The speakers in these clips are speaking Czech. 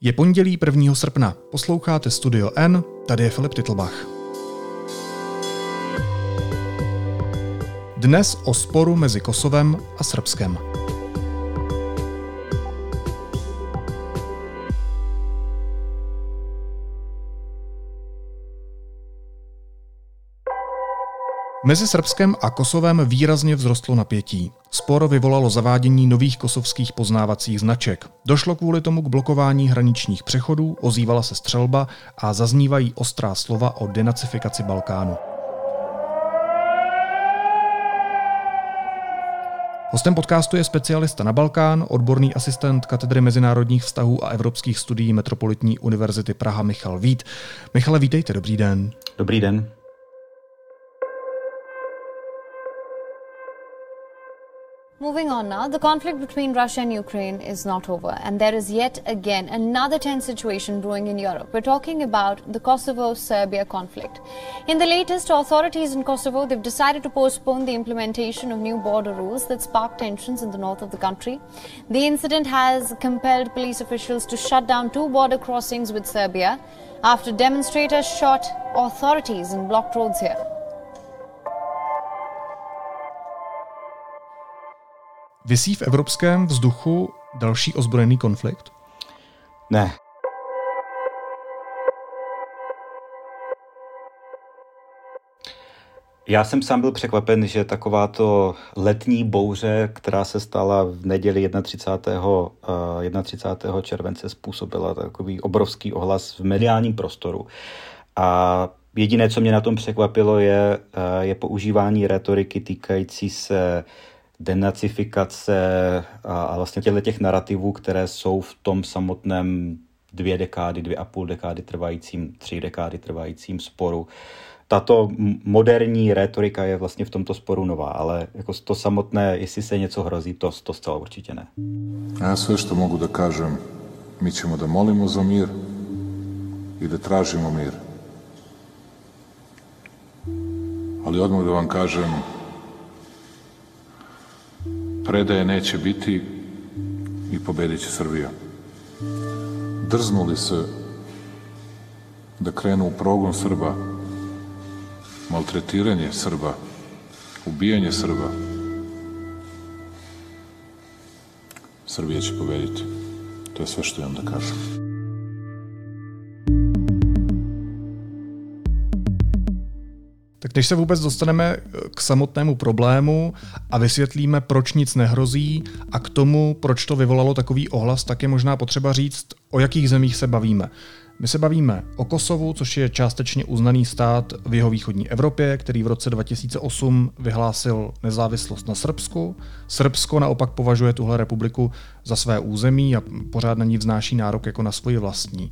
Je pondělí 1. srpna. Posloucháte Studio N, tady je Filip Titlbach. Dnes o sporu mezi Kosovem a Srbskem. Mezi Srbskem a Kosovem výrazně vzrostlo napětí. Spor vyvolalo zavádění nových kosovských poznávacích značek. Došlo kvůli tomu k blokování hraničních přechodů, ozývala se střelba a zaznívají ostrá slova o denacifikaci Balkánu. Hostem podcastu je specialista na Balkán, odborný asistent katedry mezinárodních vztahů a evropských studií Metropolitní univerzity Praha Michal Vít. Michale, vítejte, dobrý den. Dobrý den. Moving on now, the conflict between Russia and Ukraine is not over, and there is yet again another tense situation brewing in Europe. We're talking about the Kosovo Serbia conflict. In the latest, authorities in Kosovo they've decided to postpone the implementation of new border rules that sparked tensions in the north of the country. The incident has compelled police officials to shut down two border crossings with Serbia after demonstrators shot authorities and blocked roads here. Vysí v evropském vzduchu další ozbrojený konflikt? Ne. Já jsem sám byl překvapen, že takováto letní bouře, která se stala v neděli 31. 31. července, způsobila takový obrovský ohlas v mediálním prostoru. A jediné, co mě na tom překvapilo, je, je používání retoriky týkající se denacifikace a, a vlastně těchto těch narrativů, které jsou v tom samotném dvě dekády, dvě a půl dekády trvajícím, tři dekády trvajícím sporu. Tato moderní retorika je vlastně v tomto sporu nová, ale jako to samotné, jestli se něco hrozí, to, to zcela určitě ne. Ja sve što mogu da kažem, mi ćemo da molimo za mir i da tražimo mir. Ali odmah da vam kažem, Predaje neće biti i pobedit će Srbija. Drznuli se da krenu u progon Srba, maltretiranje Srba, ubijanje Srba, Srbija će pobediti. To je sve što imam da kažem. Tak než se vůbec dostaneme eh, k samotnému problému a vysvětlíme, proč nic nehrozí a k tomu, proč to vyvolalo takový ohlas, tak je možná potřeba říct, o jakých zemích se bavíme. My se bavíme o Kosovu, což je částečně uznaný stát v jeho východní Evropě, který v roce 2008 vyhlásil nezávislost na Srbsku. Srbsko naopak považuje tuhle republiku za své území a pořád na ní vznáší nárok jako na svoji vlastní.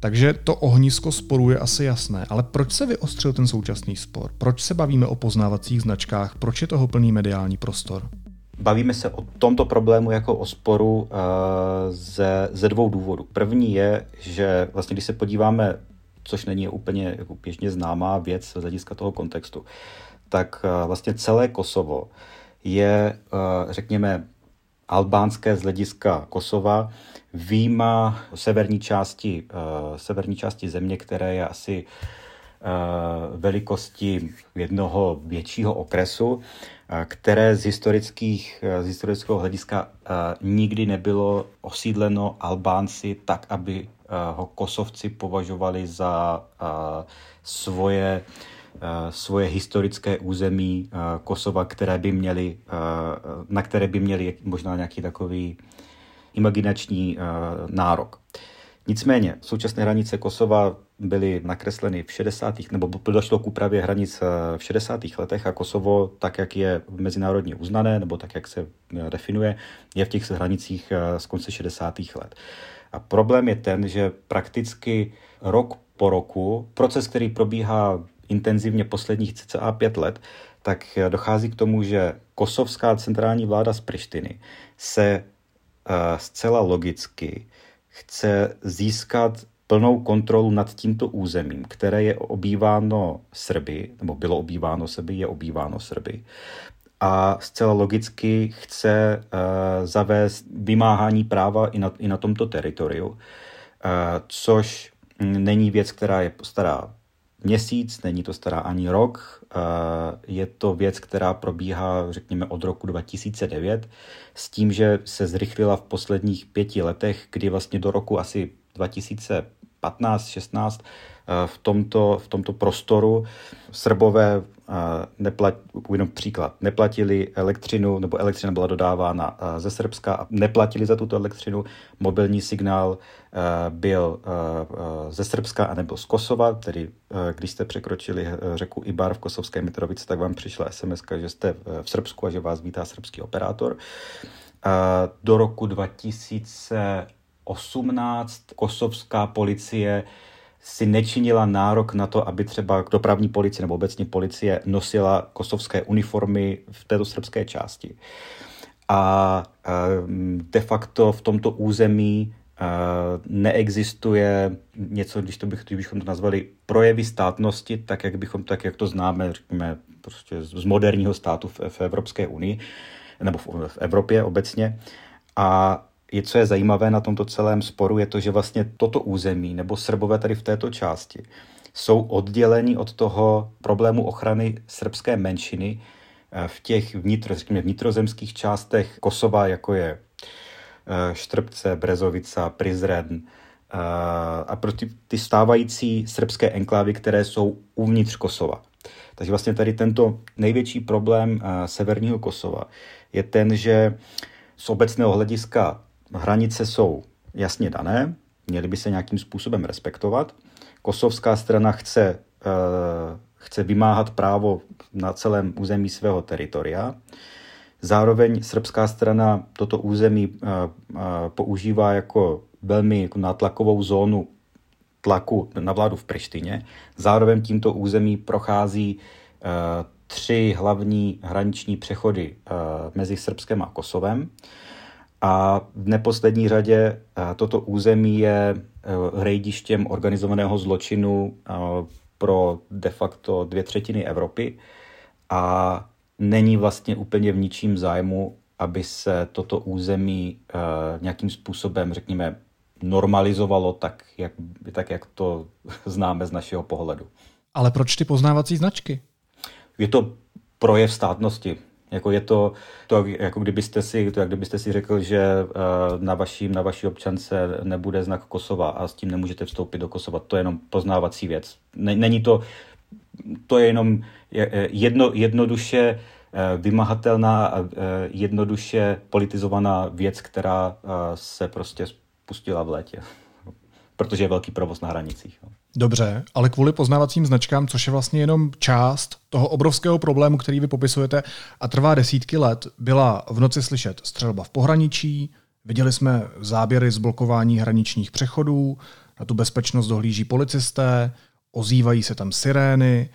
Takže to ohnisko sporu je asi jasné, ale proč se vyostřil ten současný spor? Proč se bavíme o poznávacích značkách? Proč je toho plný mediální prostor? Bavíme se o tomto problému jako o sporu uh, ze, ze dvou důvodů. První je, že vlastně když se podíváme, což není úplně jako běžně známá věc z hlediska toho kontextu, tak uh, vlastně celé Kosovo je, uh, řekněme, albánské z hlediska Kosova, výjima severní části, severní části země, které je asi velikosti jednoho většího okresu, uh, které z, historických, z historického hlediska nikdy nebylo osídleno Albánci tak, aby ho Kosovci považovali za svoje svoje historické území Kosova, které by měli, na které by měli možná nějaký takový imaginační nárok. Nicméně současné hranice Kosova byly nakresleny v 60. nebo došlo k úpravě hranic v 60. letech a Kosovo, tak jak je mezinárodně uznané, nebo tak jak se definuje, je v těch hranicích z konce 60. let. A problém je ten, že prakticky rok po roku, proces, který probíhá intenzivně posledních cca pět let, tak dochází k tomu, že kosovská centrální vláda z Prištiny se zcela logicky chce získat plnou kontrolu nad tímto územím, které je obýváno Srby, nebo bylo obýváno Srby, je obýváno Srby. A zcela logicky chce uh, zavést vymáhání práva i na, i na tomto teritoriu. což není věc, která je stará měsíc, není to stará ani rok, je to věc, která probíhá, řekněme, od roku 2009, s tím, že se zrychlila v posledních pěti letech, kdy vlastně do roku asi 2015-16 Eh, v tomto, v tomto prostoru. Srbové, eh, neplat, jenom příklad, neplatili elektřinu, nebo elektřina byla dodávána ze Srbska a neplatili za tuto elektřinu. Mobilní signál byl ze Srbska a nebyl z Kosova, tedy když jste překročili řeku Ibar v Kosovské Mitrovici, tak vám přišla SMS, že jste v Srbsku a že vás vítá srbský operátor. Do roku 2018 kosovská policie si nečinila nárok na to, aby třeba dopravní policie nebo obecně policie nosila kosovské uniformy v této srbské části. A de facto v tomto území neexistuje něco, když, to bych, když bychom to nazvali projevy státnosti, tak jak, bychom, tak jak to známe, řekněme, prostě z moderního státu v, v Evropské unii, nebo v, v Evropě obecně. A je, co je zajímavé na tomto celém sporu, je to, že vlastně toto území nebo Srbové tady v této části jsou odděleni od toho problému ochrany srbské menšiny eh, v těch vnitro, řekněme, vnitrozemských částech Kosova, jako je eh, Štrbce, Brezovica, Prizren eh, a pro ty, ty stávající srbské enklávy, které jsou uvnitř Kosova. Takže vlastně tady tento největší problém severního Kosova je ten, že z obecného hlediska hranice jsou jasně dané, měly by se nějakým způsobem respektovat. Kosovská strana chce, uh, chce vymáhat právo na celém území svého teritoria. Zároveň srbská strana toto území uh, uh, používá jako velmi jako nátlakovou zónu tlaku na vládu v Prištině. Zároveň tímto území prochází tři hlavní hraniční přechody mezi Srbskem a Kosovem. A v neposlední řadě eh, toto území je eh, hrejdištěm organizovaného zločinu eh, pro de facto dvě třetiny Evropy a není vlastně úplně v ničím zájmu, aby se toto území nějakým způsobem, řekněme, normalizovalo tak, jak, tak, jak to známe z našeho pohledu. Ale proč ty poznávací značky? Je to projev státnosti. Jako je to, to jako kdybyste si, to jak kdybyste si řekl, že uh, na, vaší, na vaší občance nebude znak Kosova a s tím nemůžete vstoupit do Kosova. To je jenom poznávací věc. Není to, to je jenom jedno, jednoduše eh, vymahatelná a eh, jednoduše politizovaná věc, která se prostě spustila v létě. Protože je velký provoz na hranicích. Dobře, ale kvůli poznávacím značkám, což je vlastně jenom část toho obrovského problému, který vy popisujete a trvá desítky let, byla v noci slyšet střelba v pohraničí, viděli jsme záběry z blokování hraničních přechodů, na tu bezpečnost dohlíží policisté, ozývají se tam sirény,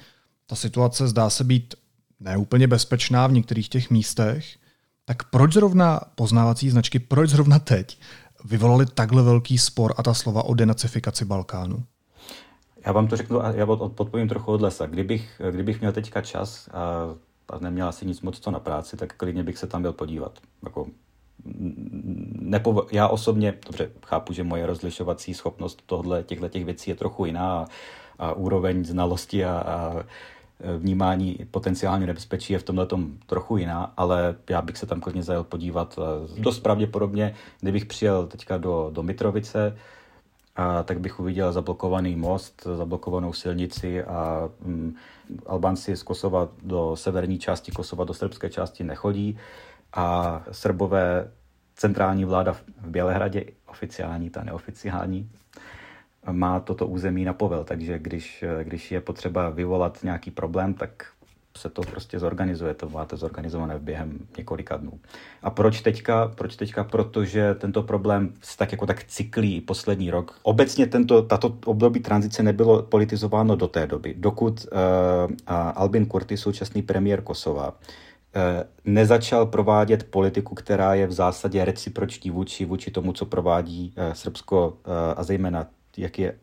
ta situace zdá se být neúplně bezpečná v některých těch místech, tak proč zrovna poznávací značky, proč zrovna teď vyvolali takhle velký spor a ta slova o denacifikaci Balkánu? Já vám to řeknu a já podpovím trochu od lesa. Kdybych, kdybych měl teďka čas a, a neměl asi nic moc co na práci, tak klidně bych se tam byl podívat. Jako, nepov... Já osobně, dobře, chápu, že moje rozlišovací schopnost tohle, těchto těch věcí je trochu jiná a, a úroveň znalosti a, a vnímání potenciálně nebezpečí je v tomhle trochu jiná, ale já bych se tam klidně zajel podívat. Dost pravděpodobně, kdybych přijel teďka do, do Mitrovice, a tak bych uviděl zablokovaný most, zablokovanou silnici a um, Albánci z Kosova do severní části Kosova, do srbské části nechodí a Srbové, centrální vláda v Bělehradě, oficiální, ta neoficiální, má toto území na povel, takže když, když je potřeba vyvolat nějaký problém, tak se to prostě zorganizuje, to máte zorganizované během několika dnů. A proč teďka? Proč teďka? Protože tento problém se tak jako tak cyklí poslední rok. Obecně tento, tato období tranzice nebylo politizováno do té doby, dokud uh, Albin Kurti, současný premiér Kosova, uh, nezačal provádět politiku, která je v zásadě reciproční vůči, vůči tomu, co provádí Srbsko a zejména jak je uh,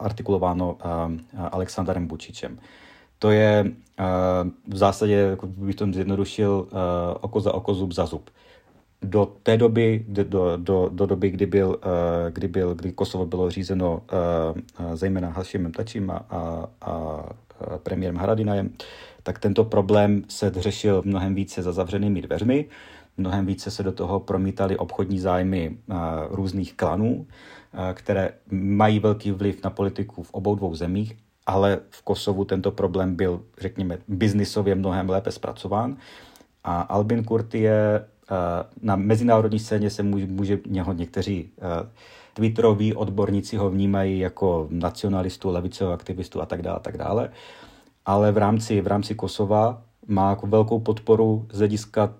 artikulováno uh, Alexanderem Bučičem. To je uh, v zásadě, jako bych to zjednodušil, oko za oko, zub za zub. do té doby, do, do, do doby, kdy, byl, kdy, byl, kdy Kosovo bylo řízeno zejména Hašimem Tačím a, a, a premiérem Haradinajem, tak tento problém se řešil mnohem více za zavřenými dveřmi, mnohem více se do toho promítaly obchodní zájmy různých klanů, které mají velký vliv na politiku v obou dvou zemích, ale v Kosovu tento problém byl, řekněme, biznisově mnohem lépe zpracován. A Albin Kurti je na mezinárodní scéně se může, může něho někteří Twitteroví odborníci ho vnímají jako nacionalistu, levicového aktivistu a tak dále, tak dále. Ale v rámci, v rámci Kosova má jako velkou podporu z hlediska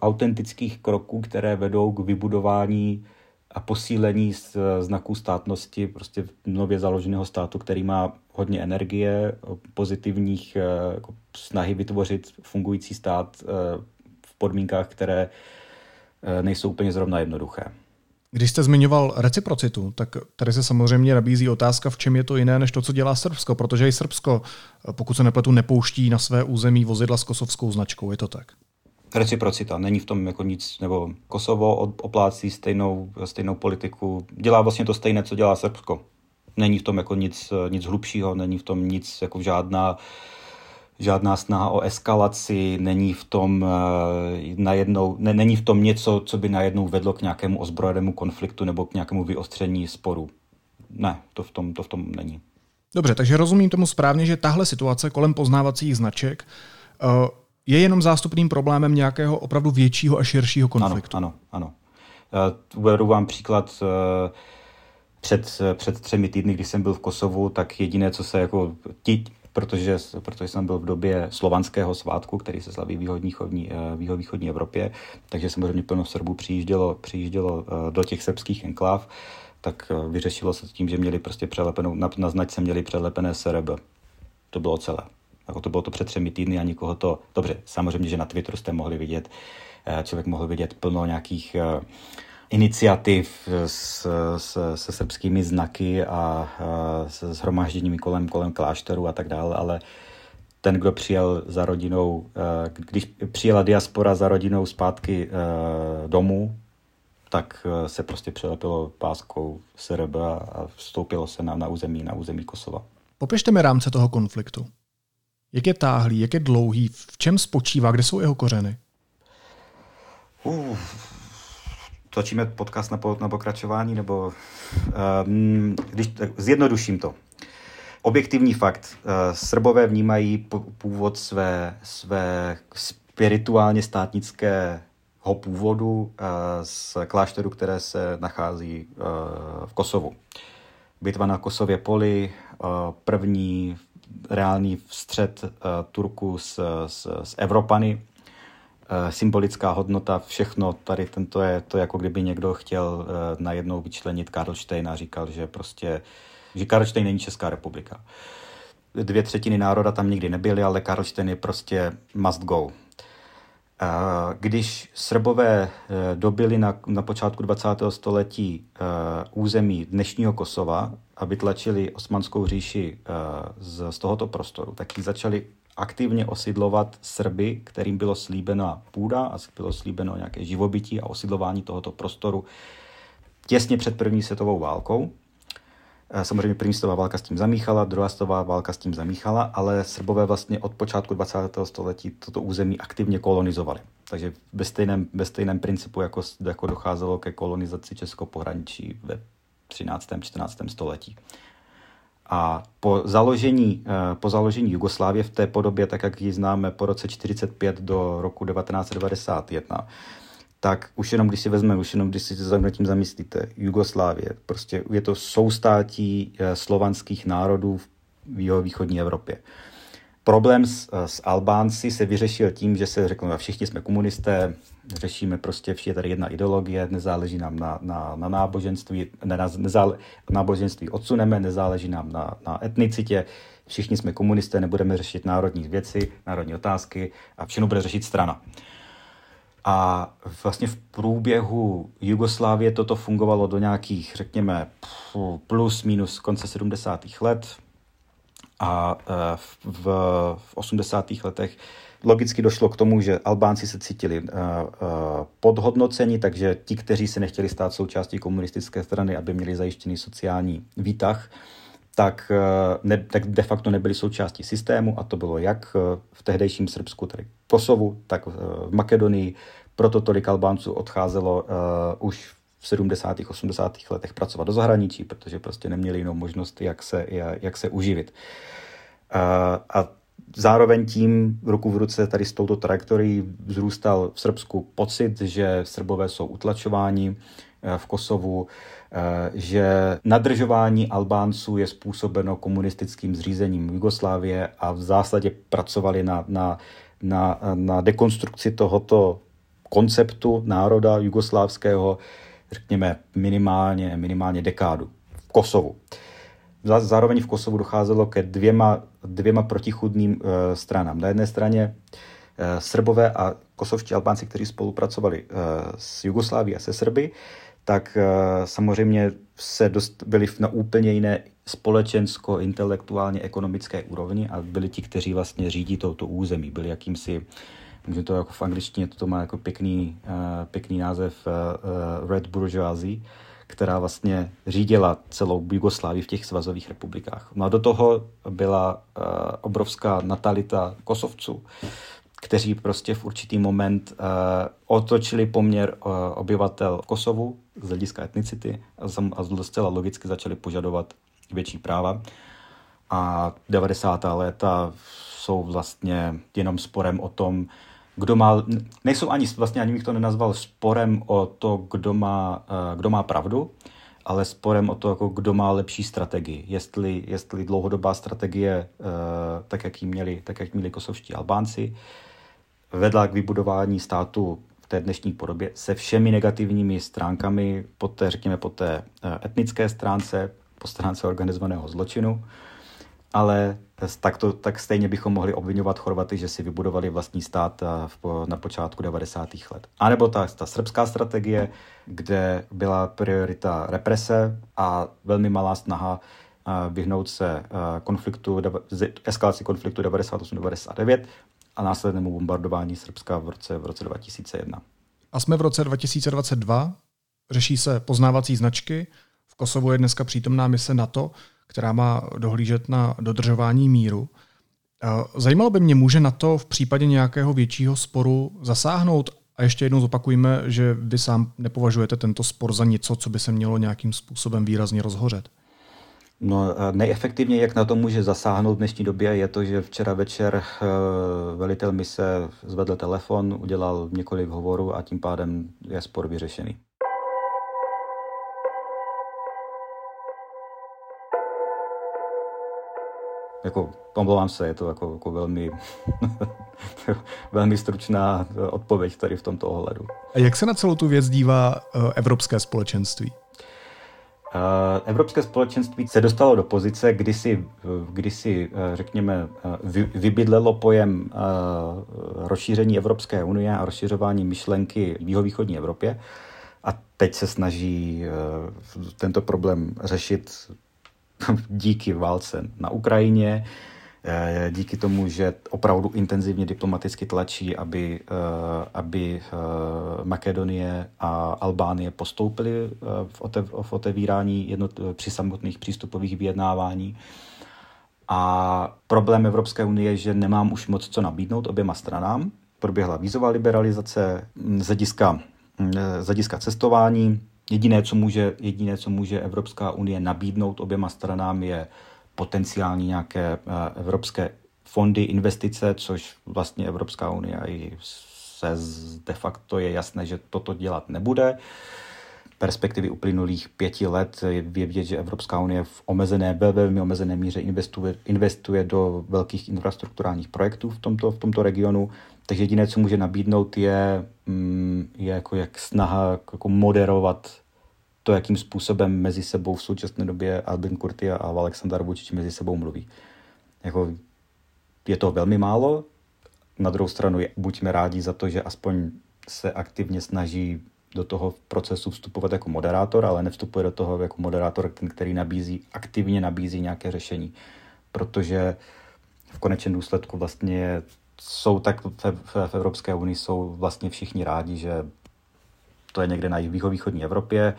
autentických kroků, které vedou k vybudování a posílení znaků státnosti prostě nově založeného státu, který má hodně energie, pozitivních eh, jako snahy vytvořit fungující stát eh, v podmínkách, které eh, nejsou úplně zrovna jednoduché. Když jste zmiňoval reciprocitu, tak tady se samozřejmě nabízí otázka, v čem je to jiné než to, co dělá Srbsko, protože i Srbsko, pokud se nepletu, nepouští na své území vozidla s kosovskou značkou, je to tak? Reciprocita, není v tom jako nic, nebo Kosovo oplácí stejnou, stejnou politiku, dělá vlastně to stejné, co dělá Srbsko. Není v tom jako nic, nic hlubšího, není v tom nic jako žádná žádná snaha o eskalaci, není v tom eh, najednou, ne, není v tom něco, co by najednou vedlo k nějakému ozbrojenému konfliktu nebo k nějakému vyostření sporu. Ne, to v tom, to v tom není. Dobře, takže rozumím tomu správně, že tahle situace kolem poznávacích značek uh, je jenom zástupným problémem nějakého opravdu většího a širšího konfliktu. Ano, ano, ano. Uh, uvedu vám příklad uh, před, před třemi týdny, když jsem byl v Kosovu, tak jediné, co se jako ti, protože, protože jsem byl v době slovanského svátku, který se slaví v východní, eh, východní Evropě, takže samozřejmě plno Srbů přijíždělo, přijíždělo eh, do těch srbských enkláv, tak eh, vyřešilo se tím, že měli prostě přelepenou, na, na značce měli přelepené SRB. To bylo celé. Jako to bylo to před třemi týdny a nikoho to... Dobře, samozřejmě, že na Twitteru jste mohli vidět, člověk mohl vidět plno nějakých iniciativ s, s, se srbskými znaky a, se shromážděními kolem, kolem klášteru a tak dále, ale ten, kdo přijel za rodinou, když přijela diaspora za rodinou zpátky domů, tak se prostě přilepilo páskou SRB a vstoupilo se na, na, území, na území Kosova. Popište mi rámce toho konfliktu. Jak je táhlý, jak je dlouhý, v čem spočívá, kde jsou jeho kořeny? Uh, točíme podcast na, po, na pokračování, nebo um, když zjednoduším to. Objektivní fakt. Uh, Srbové vnímají původ své, své spirituálně státnického původu uh, z klášteru, které se nachází uh, v Kosovu. Bitva na Kosově poli, první reálný střed uh, Turku s, s, s Evropany, Eh, symbolická hodnota, všechno tady tento je to, jako kdyby někdo chtěl eh, najednou vyčlenit Karlštejn a říkal, že prostě, že Karlštejn není Česká republika. Dvě třetiny národa tam nikdy nebyly, ale Karlštejn je prostě must go. Eh, když Srbové dobili na, na počátku 20. století území dnešního Kosova a vytlačili osmanskou říši z, z tohoto prostoru, tak ji začali aktivně osidlovat Srby, kterým bylo slíbena půda a bylo slíbeno nějaké živobytí a osidlování tohoto prostoru těsně před první světovou válkou. Eh, samozřejmě první světová válka s tím zamíchala, druhá světová válka s tím zamíchala, ale Srbové vlastně od počátku 20. století toto území aktivně kolonizovali. Takže ve stejném, ve stejném principu, jako, jako docházelo ke kolonizaci Českého pohraničí ve 13. 14. století. A po založení, eh, po založení Jugoslávie v té podobě, tak jak ji známe po roce 45 do roku 1991, tak už jenom když si vezmeme, už jenom když si nad tím zamyslíte, Jugoslávie, prostě je to soustátí eh, slovanských národů v jeho východní Evropě. Problém s, s Albánci se vyřešil tím, že se řeklo, všichni jsme komunisté, řešíme prostě, je tady jedna ideologie, nezáleží nám na, na, na náboženství, ne, nezále, náboženství odsuneme, nezáleží nám na, na etnicitě, všichni jsme komunisté, nebudeme řešit národní věci, národní otázky a všechno bude řešit strana. A vlastně v průběhu Jugoslávie toto fungovalo do nějakých, řekněme, plus minus konce 70. let, a e, v, v 80. letech logicky došlo k tomu, že Albánci se cítili uh, uh, podhodnoceni, takže ti, kteří se nechtěli stát součástí komunistické strany, aby měli zajištěný sociální výtah, tak, uh, ne, tak de facto nebyli součástí systému a to bylo jak v tehdejším Srbsku, tedy Kosovu, tak v Makedonii. Proto tolik Albánců odcházelo uh, už v 70. 80. letech pracovat do zahraničí, protože prostě neměli jinou možnost, jak se, jak se uživit. Uh, a zároveň tím ruku v ruce tady s touto trajektorií vzrůstal v Srbsku pocit, že Srbové jsou utlačováni eh, v Kosovu, eh, že nadržování Albánců je způsobeno komunistickým zřízením Jugoslávie a v zásadě pracovali na, na, na, na dekonstrukci tohoto konceptu národa jugoslávského, řekněme minimálně, minimálně dekádu v Kosovu. Zároveň v Kosovu docházelo ke dvěma, dvěma protichudným uh, stranám. Na jedné straně uh, Srbové a kosovští Albánci, kteří spolupracovali uh, s Jugosláví a se Srby, tak samozřejmě se dost, byli na úplně jiné společensko, intelektuálně, ekonomické úrovni a byli ti, kteří vlastně řídí touto území. Byli jakýmsi, můžeme to jako v angličtině, to má jako pěkný, pěkný název Red Bourgeoisie, která vlastně řídila celou Jugoslávii v těch svazových republikách. No a do toho byla uh, obrovská natalita kosovců, kteří prostě v určitý moment uh, otočili poměr uh, obyvatel Kosovu z hlediska etnicity a zcela logicky začali požadovat větší práva. A 90. léta jsou vlastně jenom sporem o tom, kdo má, nejsou ani, vlastně ani bych to nenazval sporem o to, kdo má, eh, kdo má pravdu, ale sporem o to, jako kdo má lepší strategii. Jestli, jestli dlouhodobá strategie, eh, tak jak ji měli, tak jak měli kosovští Albánci, vedla k vybudování státu v té dnešní podobě se všemi negativními stránkami, po té, řekněme, po té eh, etnické stránce, po stránce organizovaného zločinu, ale tak, to, tak stejně bychom mohli obvinovat Chorvaty, že si vybudovali vlastní stát v, na počátku 90. let. A nebo ta, ta srbská strategie, kde byla priorita represe a velmi malá snaha vyhnout se konfliktu, eskalaci konfliktu 98-99 a následnému bombardování Srbska v roce, v roce 2001. A jsme v roce 2022, řeší se poznávací značky, v Kosovu je dneska přítomná mise NATO, která má dohlížet na dodržování míru. Zajímalo by mě, může na to v případě nějakého většího sporu zasáhnout? A ještě jednou zopakujme, že vy sám nepovažujete tento spor za něco, co by se mělo nějakým způsobem výrazně rozhořet. No, nejefektivněji, jak na to může zasáhnout v dnešní době, je to, že včera večer eh, velitel mise zvedl telefon, udělal několik hovorů a tím pádem je spor vyřešený. Jako, omlouvám se, je to jako, jako velmi, velmi stručná odpověď tady v tomto ohledu. A jak se na celou tu věc dívá uh, Evropské společenství? Uh, Evropské společenství se dostalo do pozice, kdy si, kdy si řekněme, vy, vybydlelo pojem rozšíření Evropské unie a rozšiřování myšlenky v jihovýchodní Evropě a teď se snaží tento problém řešit díky válce na Ukrajině, eh, díky tomu, že opravdu intenzivně diplomaticky tlačí, aby, eh, aby eh, Makedonie a Albánie postoupily v, otev, v otevírání jednot, při samotných přístupových vyjednávání. A problém Evropské unie je, že nemám už moc co nabídnout oběma stranám. Proběhla vízová liberalizace z hlediska, z hlediska cestování, Jediné co, může, jediné, co může Evropská unie nabídnout oběma stranám, je potenciální nějaké eh, evropské fondy, investice, což vlastně Evropská unie i se de facto je jasné, že toto dělat nebude. Perspektivy uplynulých pěti let je vidět, že Evropská unie v omezené, velmi omezené míře investuje, investuje do velkých infrastrukturálních projektů v tomto, v tomto regionu. Takže jediné, co může nabídnout, je, je jako jak snaha jako moderovat to, jakým způsobem mezi sebou v současné době Albin Kurti a Aleksandar Vučić mezi sebou mluví. Jako, je to velmi málo, na druhou stranu je, buďme rádi za to, že aspoň se aktivně snaží do toho procesu vstupovat jako moderátor, ale nevstupuje do toho jako moderátor, který nabízí, aktivně nabízí nějaké řešení. Protože v konečném důsledku vlastně jsou tak v, v, Evropské unii jsou vlastně všichni rádi, že to je někde na jihovýchodní Evropě,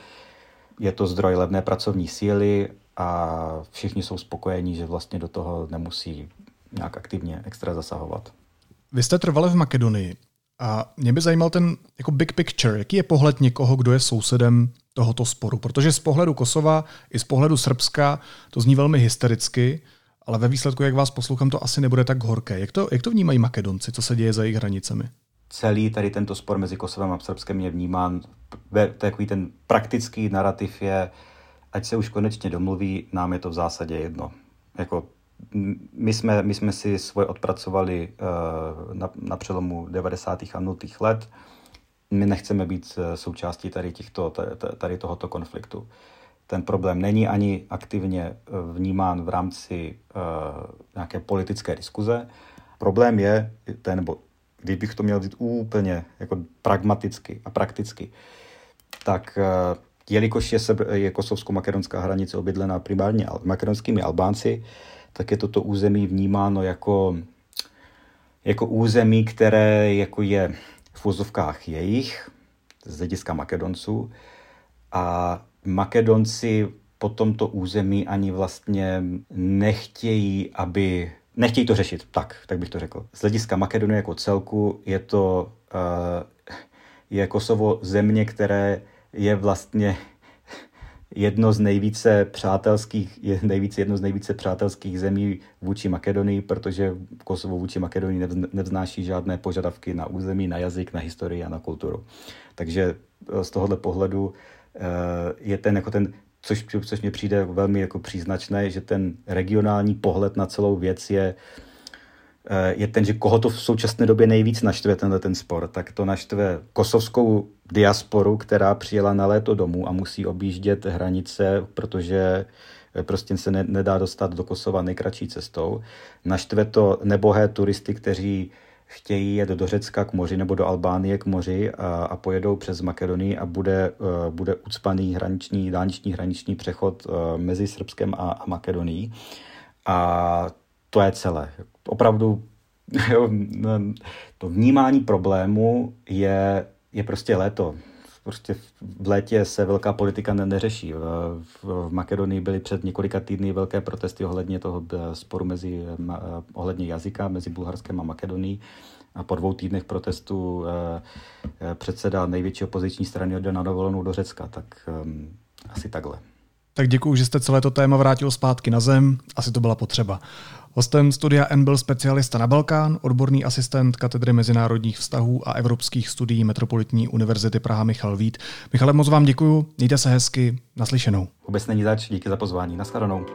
je to zdroj levné pracovní síly a všichni jsou spokojení, že vlastně do toho nemusí nějak aktivně extra zasahovat. Vy jste trvali v Makedonii a mě by zajímal ten jako big picture, jaký je pohled někoho, kdo je sousedem tohoto sporu, protože z pohledu Kosova i z pohledu Srbska to zní velmi hystericky, ale ve výsledku, jak vás poslouchám, to asi nebude tak horké. Jak to, jak to vnímají Makedonci, co se děje za jejich hranicemi? Celý tady tento spor mezi Kosovem a Srbskem je vnímán, takový ten praktický narrativ je, ať se už konečně domluví, nám je to v zásadě jedno. Jako my jsme, my jsme si svoje odpracovali uh, na, na přelomu 90. a 0. let. My nechceme být eh, součástí tady, těchto, tady tohoto konfliktu. Ten problém není ani aktivně eh, vnímán v rámci uh, nějaké politické diskuze. Problém je ten, nebo kdybych to měl být úplně jako pragmaticky a prakticky, tak uh, jelikož je, je kosovsko-makedonská hranice obydlená primárně makedonskými Albánci, tak je toto území vnímáno jako, jako území, které jako je v úzovkách jejich, z hlediska Makedonců. A Makedonci po tomto území ani vlastně nechtějí, aby nechtějí to řešit, tak, tak bych to řekl. Z hlediska Makedonie jako celku je to uh, je Kosovo země, které je vlastně jedno z nejvíce přátelských, je nejvíce, jedno z nejvíce přátelských zemí vůči Makedonii, protože Kosovo vůči Makedonii nevznáší žádné požadavky na území, na jazyk, na historii a na kulturu. Takže eh, z tohohle pohledu je ten jako ten což, což mě přijde velmi jako příznačné, že ten regionální pohled na celou věc je Eh, je ten, že koho to v současné době nejvíc naštve tenhle ten spor, tak to naštve kosovskou diasporu, která přijela na léto domů a musí objíždět hranice, protože eh, prostě se ne, nedá dostat do Kosova nejkratší cestou. Naštve to nebohé turisty, kteří chtějí jet do Řecka k moři nebo do Albánie k moři a, a pojedou přes Makedonii a bude, uh, bude ucpaný hraniční, dálniční hraniční přechod uh, mezi Srbskem a, a Makedonií. A to je celé. Opravdu jo, to vnímání problému je, je prostě léto. Prostě v létě se velká politika ne, neřeší. V, v Makedonii byly před několika týdny velké protesty ohledně toho eh, sporu mezi, eh, ohledně jazyka mezi Bulharskem a Makedonií. A po dvou týdnech protestu eh, předseda největší opoziční strany odjel na dovolenou do Řecka. Tak um, asi takhle. Tak děkuji, že jste celé to téma vrátil zpátky na zem. Asi to byla potřeba. Hostem studia N byl specialista na Balkán, odborný asistent katedry mezinárodních vztahů a evropských studií Metropolitní univerzity Praha Michal Vít. Michale, moc vám děkuji, mějte se hezky, naslyšenou. Vůbec není zač, díky za pozvání, nashledanou.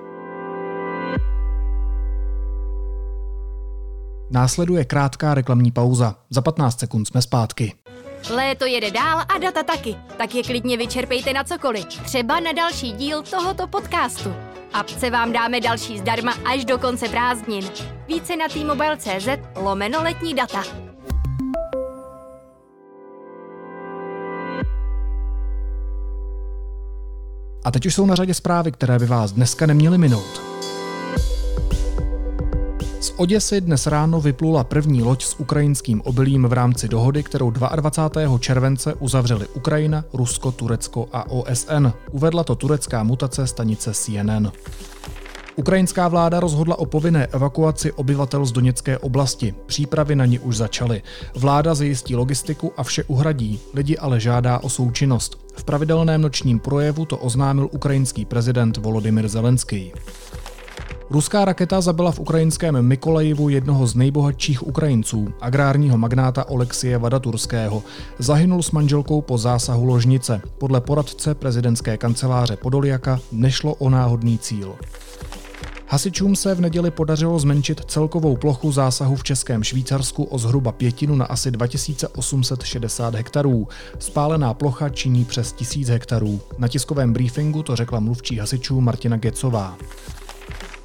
Následuje krátká reklamní pauza. Za 15 sekund jsme zpátky. Léto jede dál a data taky, tak je klidně vyčerpejte na cokoliv. Třeba na další díl tohoto podcastu. Apce vám dáme další zdarma až do konce prázdnin. Více na t-mobile.cz lomeno letní data. A teď už jsou na řadě zprávy, které by vás dneska neměly minout. Oděsy dnes ráno vyplula první loď s ukrajinským obilím v rámci dohody, kterou 22. července uzavřeli Ukrajina, Rusko, Turecko a OSN. Uvedla to turecká mutace stanice CNN. Ukrajinská vláda rozhodla o povinné evakuaci obyvatel z Doněcké oblasti. Přípravy na ní už začaly. Vláda zajistí logistiku a vše uhradí. Lidi ale žádá o součinnost. V pravidelném nočním projevu to oznámil ukrajinský prezident Volodymyr Zelenský. Ruská raketa zabila v ukrajinském Mikolajivu jednoho z nejbohatších Ukrajinců, agrárního magnáta Olexie Vadaturského. Zahynul s manželkou po zásahu ložnice. Podle poradce prezidentské kanceláře Podoliaka nešlo o náhodný cíl. Hasičům se v neděli podařilo zmenšit celkovou plochu zásahu v Českém Švýcarsku o zhruba pětinu na asi 2860 hektarů. Spálená plocha činí přes 1000 hektarů. Na tiskovém briefingu to řekla mluvčí hasičů Martina Gecová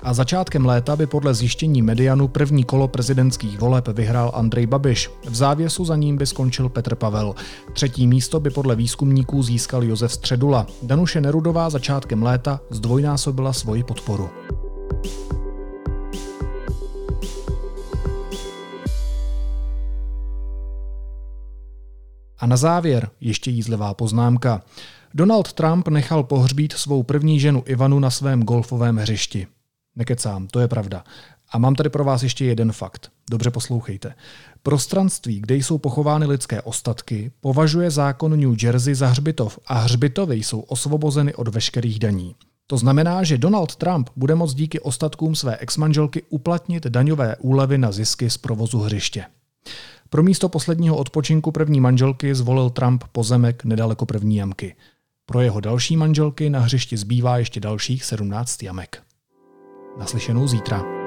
a začátkem léta by podle zjištění Medianu první kolo prezidentských voleb vyhrál Andrej Babiš. V závěsu za ním by skončil Petr Pavel. Třetí místo by podle výzkumníků získal Josef Středula. Danuše Nerudová začátkem léta zdvojnásobila svoji podporu. A na závěr ještě jízlivá poznámka. Donald Trump nechal pohřbít svou první ženu Ivanu na svém golfovém hřišti. Nekecám, to je pravda. A mám tady pro vás ještě jeden fakt. Dobře poslouchejte. Prostranství, kde jsou pochovány lidské ostatky, považuje zákon New Jersey za hřbitov a hřbitovy jsou osvobozeny od veškerých daní. To znamená, že Donald Trump bude moct díky ostatkům své exmanželky uplatnit daňové úlevy na zisky z provozu hřiště. Pro místo posledního odpočinku první manželky zvolil Trump pozemek nedaleko první jamky. Pro jeho další manželky na hřišti zbývá ještě dalších 17 jamek. Naslyšenou zítra.